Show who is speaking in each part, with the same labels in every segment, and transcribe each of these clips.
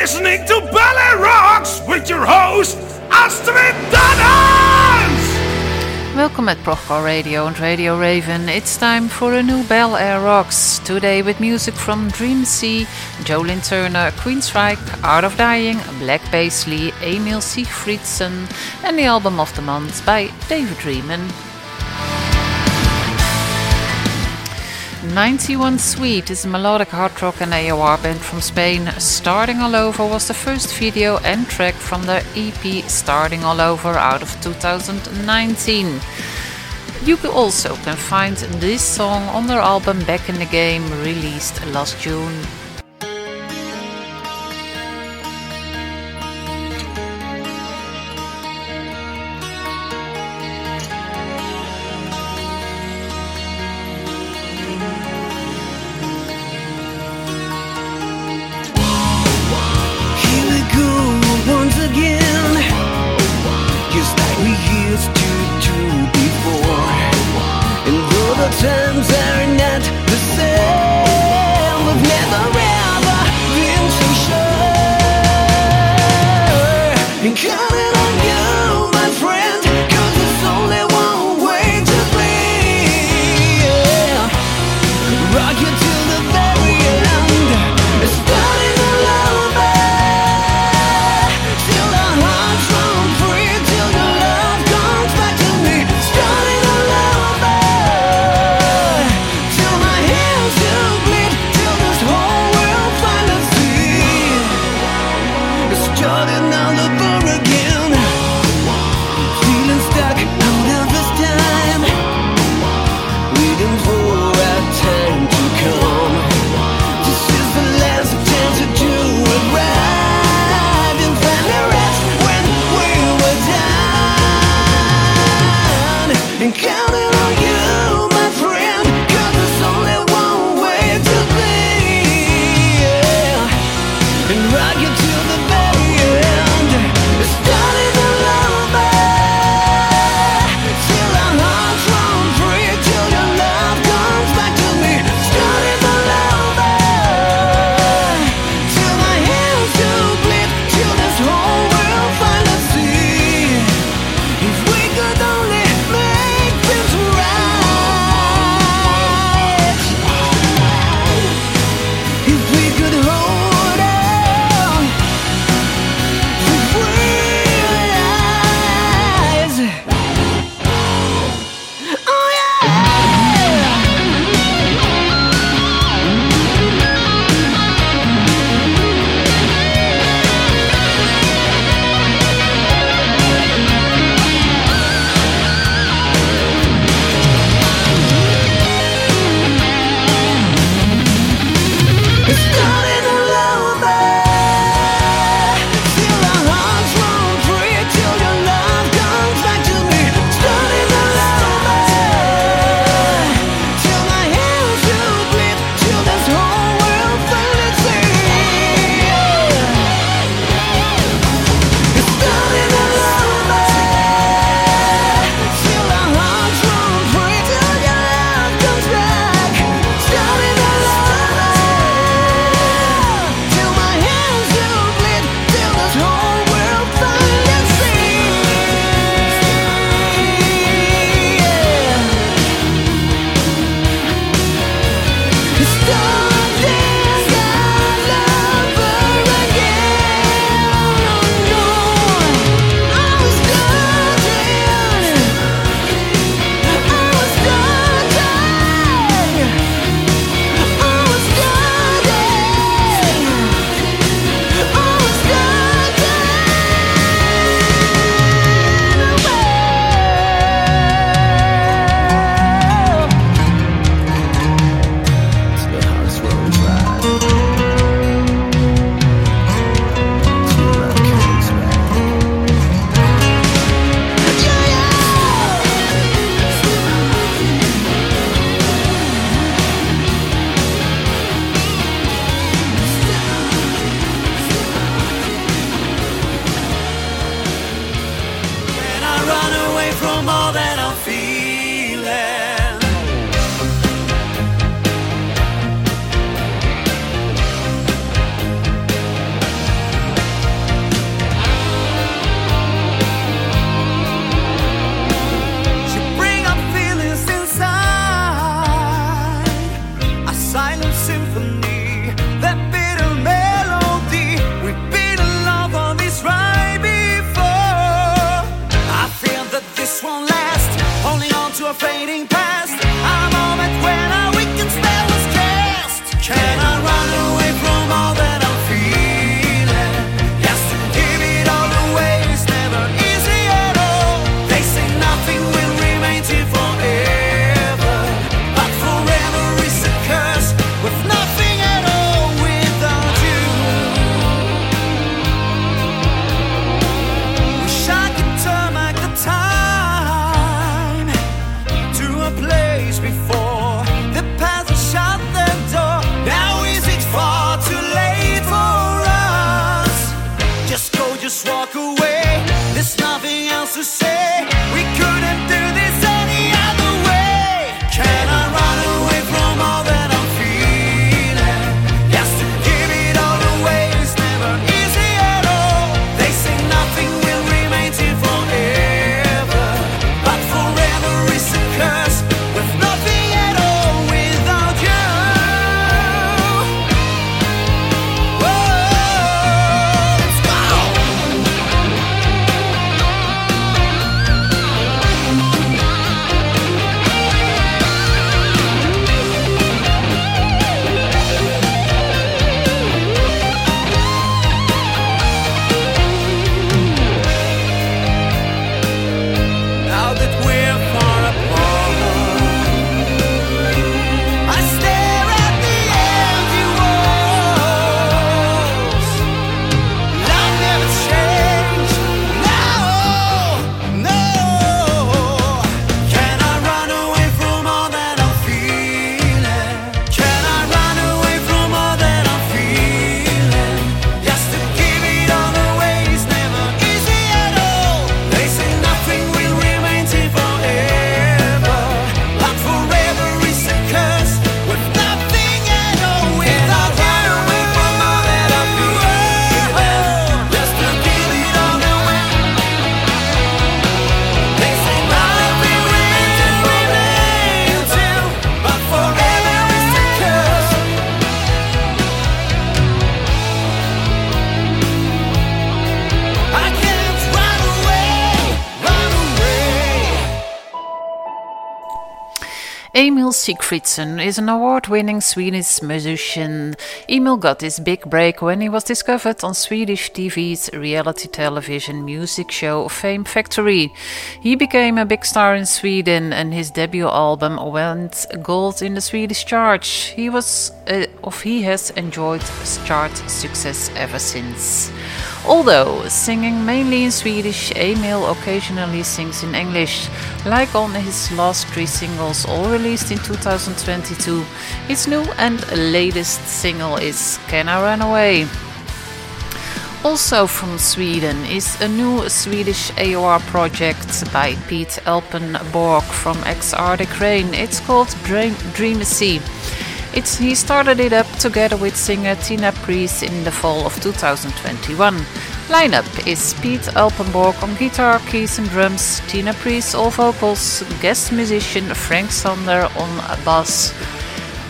Speaker 1: Listening to Bel Air Rocks with your host, Astrid Dannens!
Speaker 2: Welcome at Prochor Radio and Radio Raven. It's time for a new Bel Air Rocks. Today with music from Dream Sea, Jolene Turner, Queensryche, Art of Dying, Black Paisley, Emil Sigfridsson, and the album of the month by David Riemann. 91 Suite is a melodic hard rock and AOR band from Spain. Starting All Over was the first video and track from their EP Starting All Over out of 2019. You also can find this song on their album Back in the Game released last June.
Speaker 3: Sigfridsson is an award-winning Swedish musician. Emil got his big break when he was discovered on Swedish TV's reality television music show Fame Factory. He became a big star in Sweden and his debut album went gold in the Swedish charts. He was he has enjoyed chart success ever since. Although singing mainly in Swedish, Emil occasionally sings in English, like on his last three singles, all released in 2022. His new and latest single is Can I Run Away? Also from Sweden is a new Swedish AOR project by Pete Alpenborg from Ex Arctic Rain. It's called Dream, Dream Sea. It's, he started it up together with singer Tina Priest in the fall of 2021. Lineup is Pete Alpenborg on guitar, keys and drums, Tina Priest all vocals, guest musician Frank Sander on bass.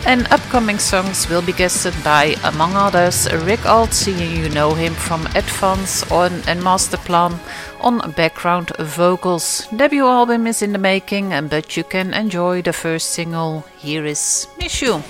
Speaker 3: And upcoming songs will be guested by, among others, Rick Altzi, you know him from At Vance and Masterplan on background vocals. Debut album is in the making, and but you can enjoy the first single. Here is Miss You.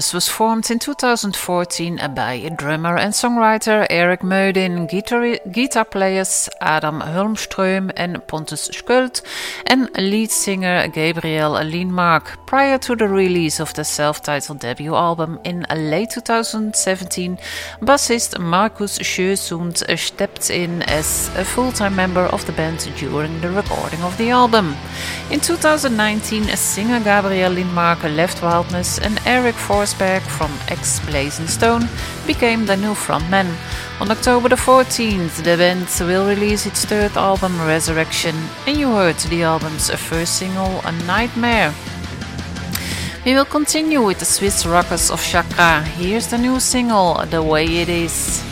Speaker 3: Wildness was formed in 2014 by drummer and songwriter Eric Meudin, guitar, guitar players Adam Hulmström and Pontus Schult, and lead singer Gabriel Lindmark. Prior to the release of the self-titled debut album in late 2017, bassist Markus Sjösund stepped in as a full-time member of the band during the recording of the album. In 2019, singer Gabriel Lindmark left Wildness and Eric Forsberg from X Blazon Stone became the new frontman. On October the 14th, the band will release its third album, Resurrection, and you heard the album's first single, A Nightmare. We will continue with the Swiss rockers of Shakra. Here's the new single, The Way It Is.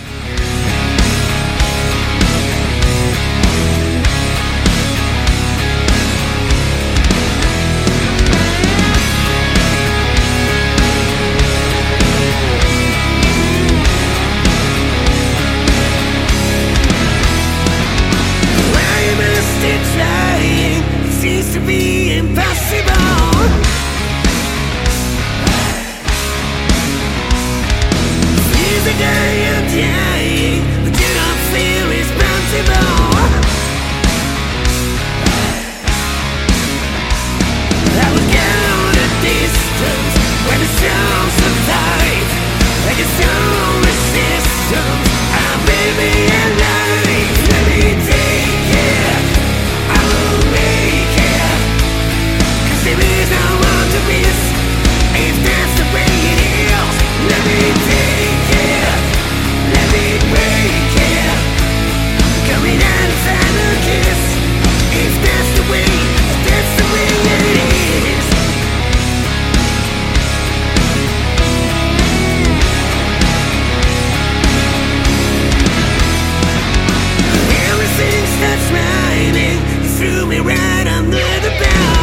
Speaker 3: the bell.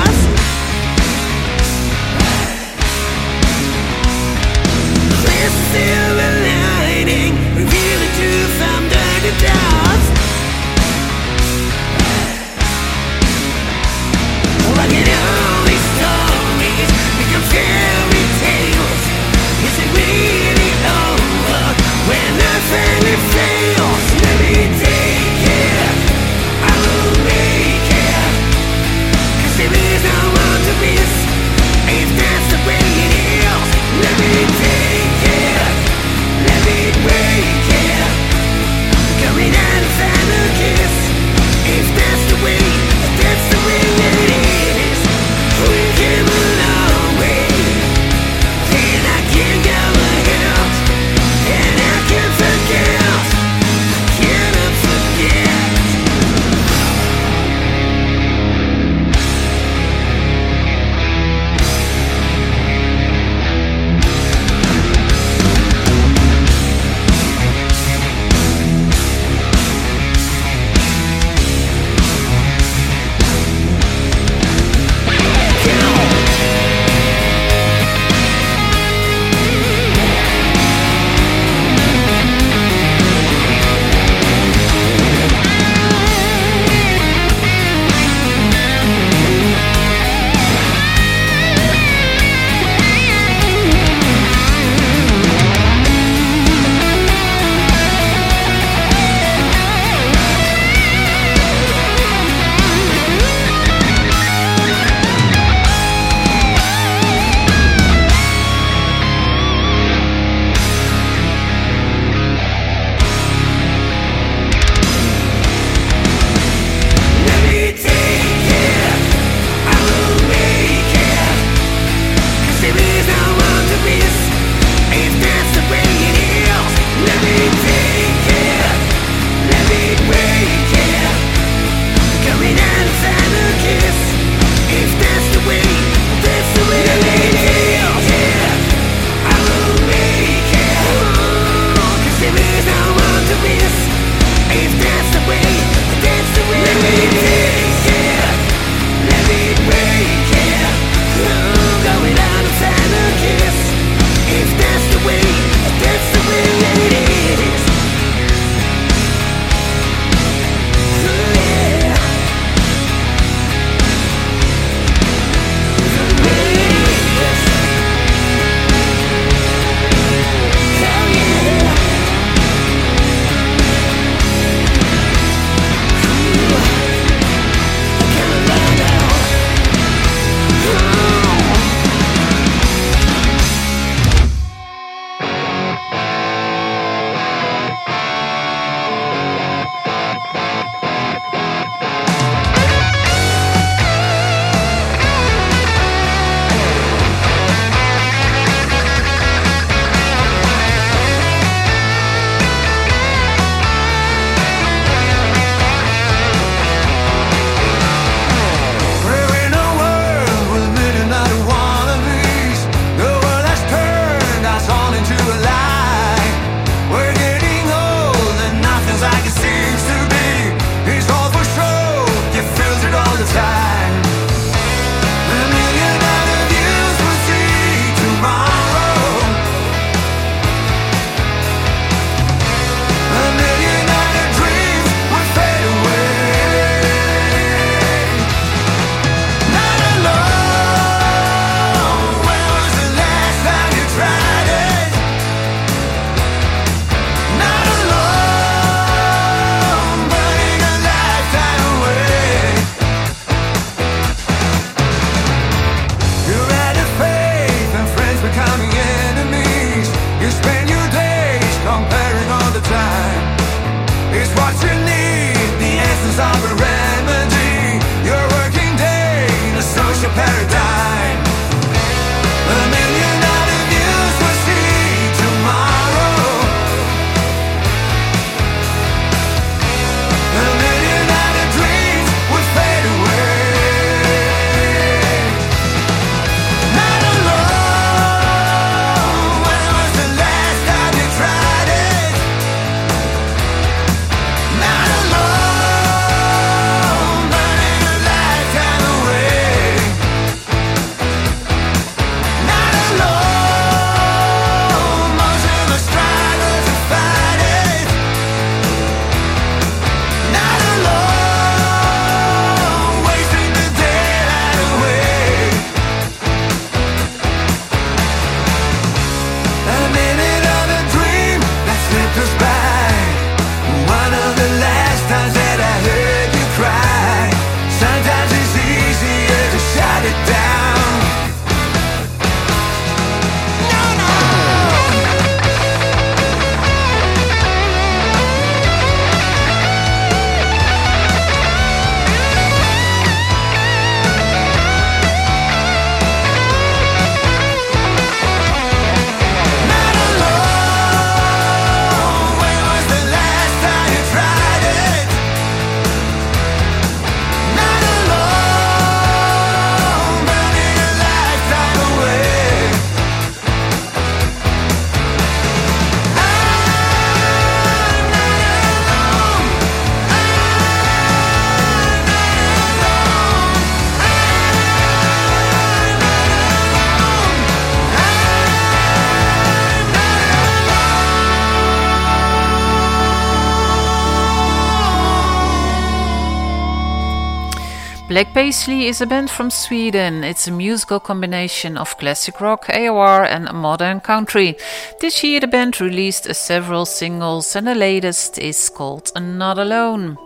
Speaker 2: Black Paisley is a band from Sweden. It's a musical combination of classic rock, AOR, and modern country. This year, the band released several singles, and the latest is called Not Alone.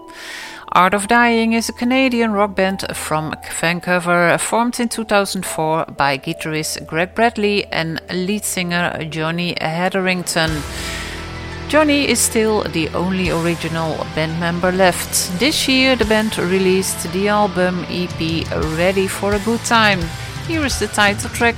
Speaker 2: Art of Dying is a Canadian rock band from Vancouver, formed in 2004 by guitarist Greg Bradley and lead singer Johnny Hetherington. Johnny is still the only original band member left. This year, the band released the album EP Ready for a Good Time. Here is the title track.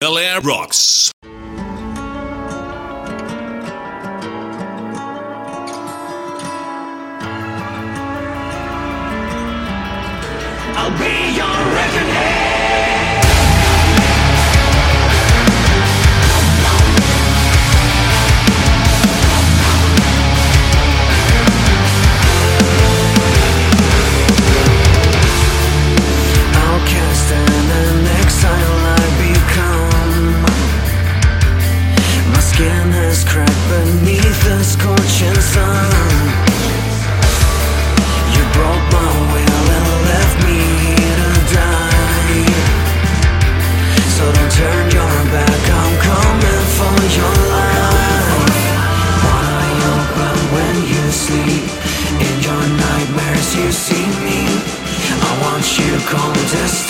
Speaker 4: Bel Air rocks. I'll be your the scorching sun. You broke my will and left me to die.
Speaker 5: So don't turn your back, I'm coming for your life. Wanna open when you sleep. In your nightmares you see me. I want you come
Speaker 3: contest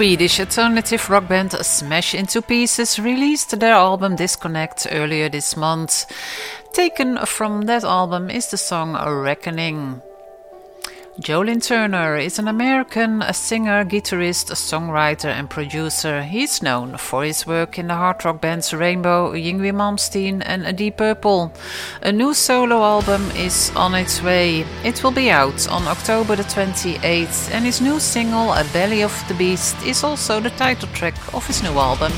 Speaker 3: Swedish alternative rock band Smash Into Pieces released their album Disconnect earlier this month. Taken from that album is the song Reckoning. Joe Lynn Turner is an American a singer, guitarist, songwriter, and producer. He's known for his work in the hard rock bands Rainbow, Yngwie Malmsteen, and Deep Purple. A new solo album is on its way. It will be out on October the 28th, and his new single, A Belly of the Beast, is also the title track of his new album.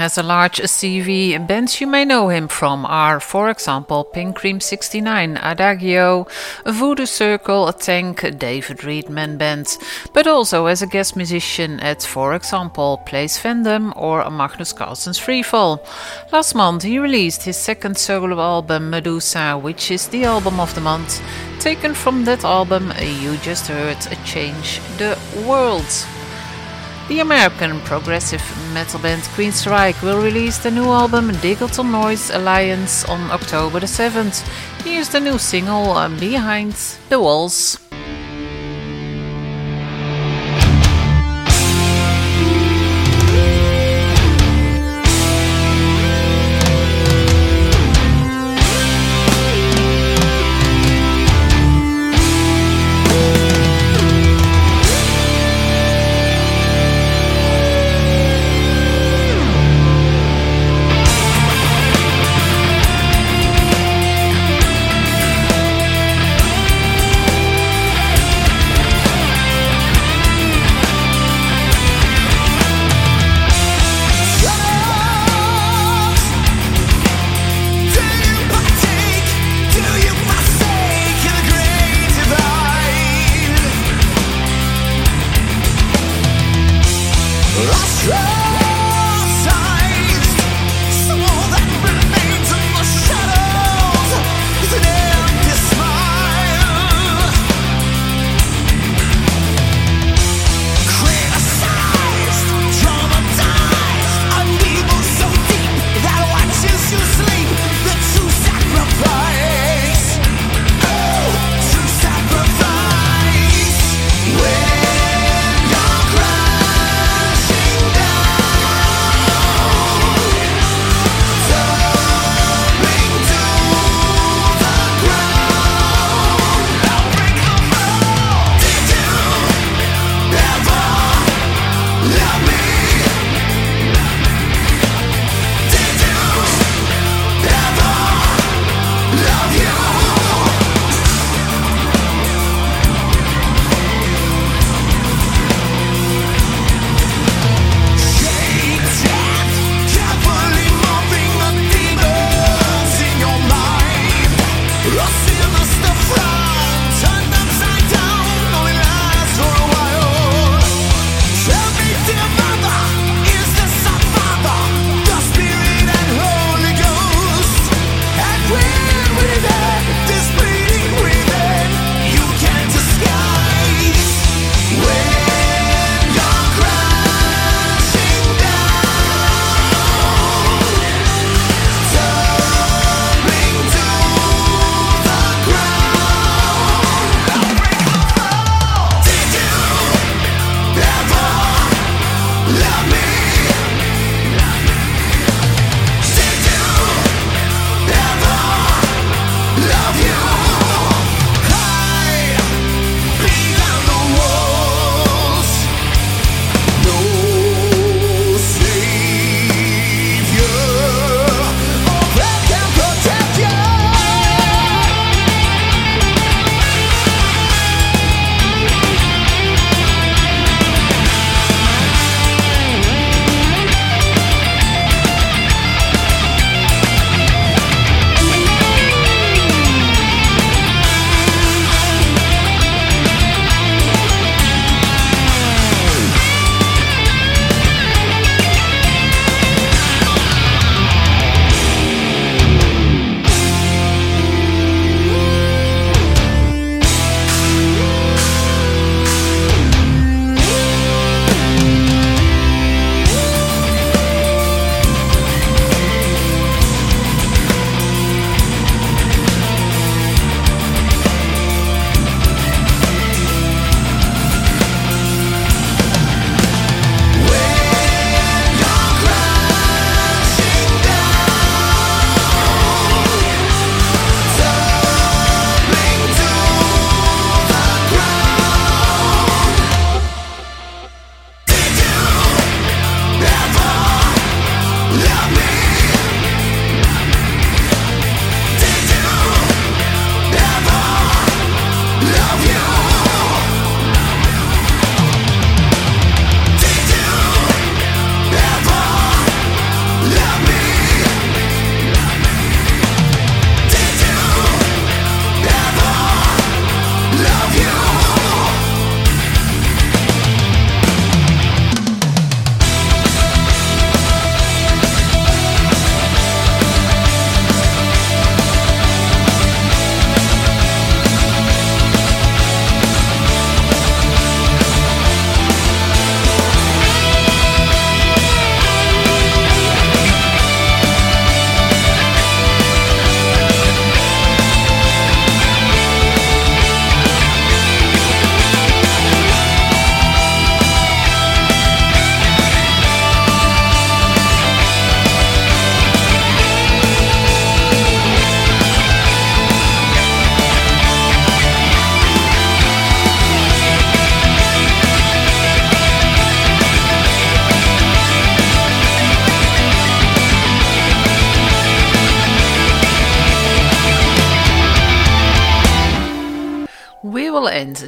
Speaker 3: Has a large CV. Bands you may know him from are, for example, Pink Cream 69, Adagio, Voodoo Circle, Tank, David Readman Band, but also as a guest musician at, for example, Place Vendome or Magnus Karlsson's Freefall. Last month he released his second solo album, Medusa, which is the album of the month. Taken from that album, you just heard Change the World. The American progressive metal band Queensrÿche will release the new album Digital Noise Alliance on October the 7th. Here's the new single uh, Behind the Walls.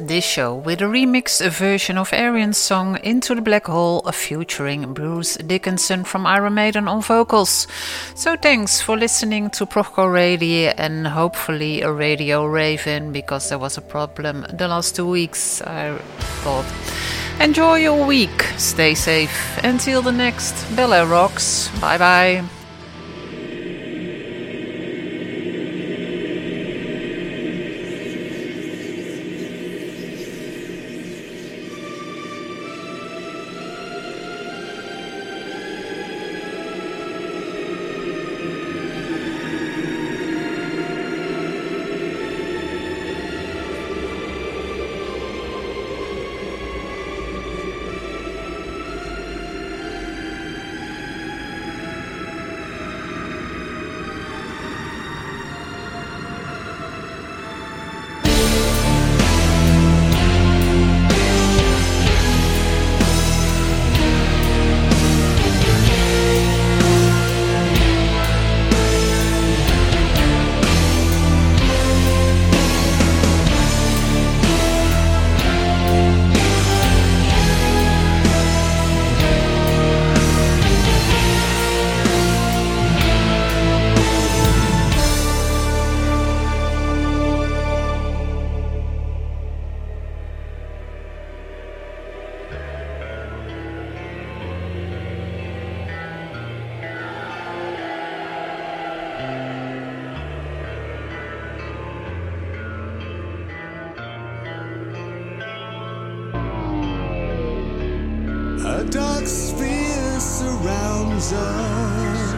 Speaker 3: This show with a remixed version of Ayreon's song Into the Black Hole featuring Bruce Dickinson from Iron Maiden on vocals. So thanks for listening to Proco Radio and hopefully a Radio Raven because there was a problem the last two weeks, I thought. Enjoy your week, stay safe. Until the next Bel Air Rocks. Bye bye.
Speaker 2: Dark sphere surrounds us.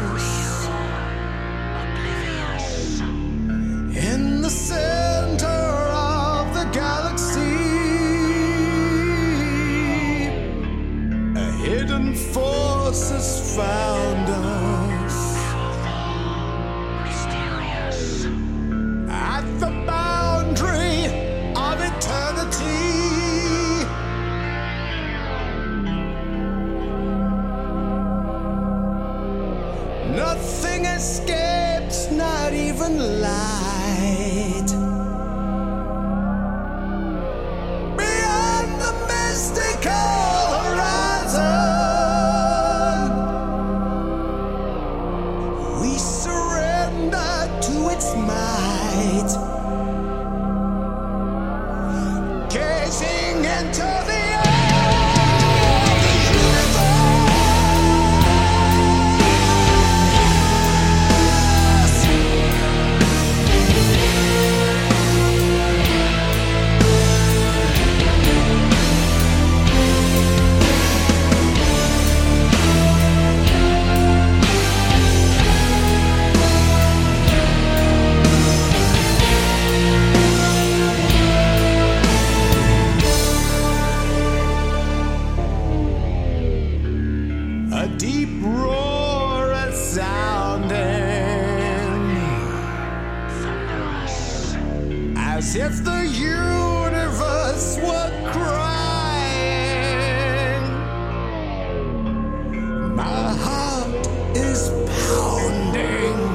Speaker 2: Is pounding.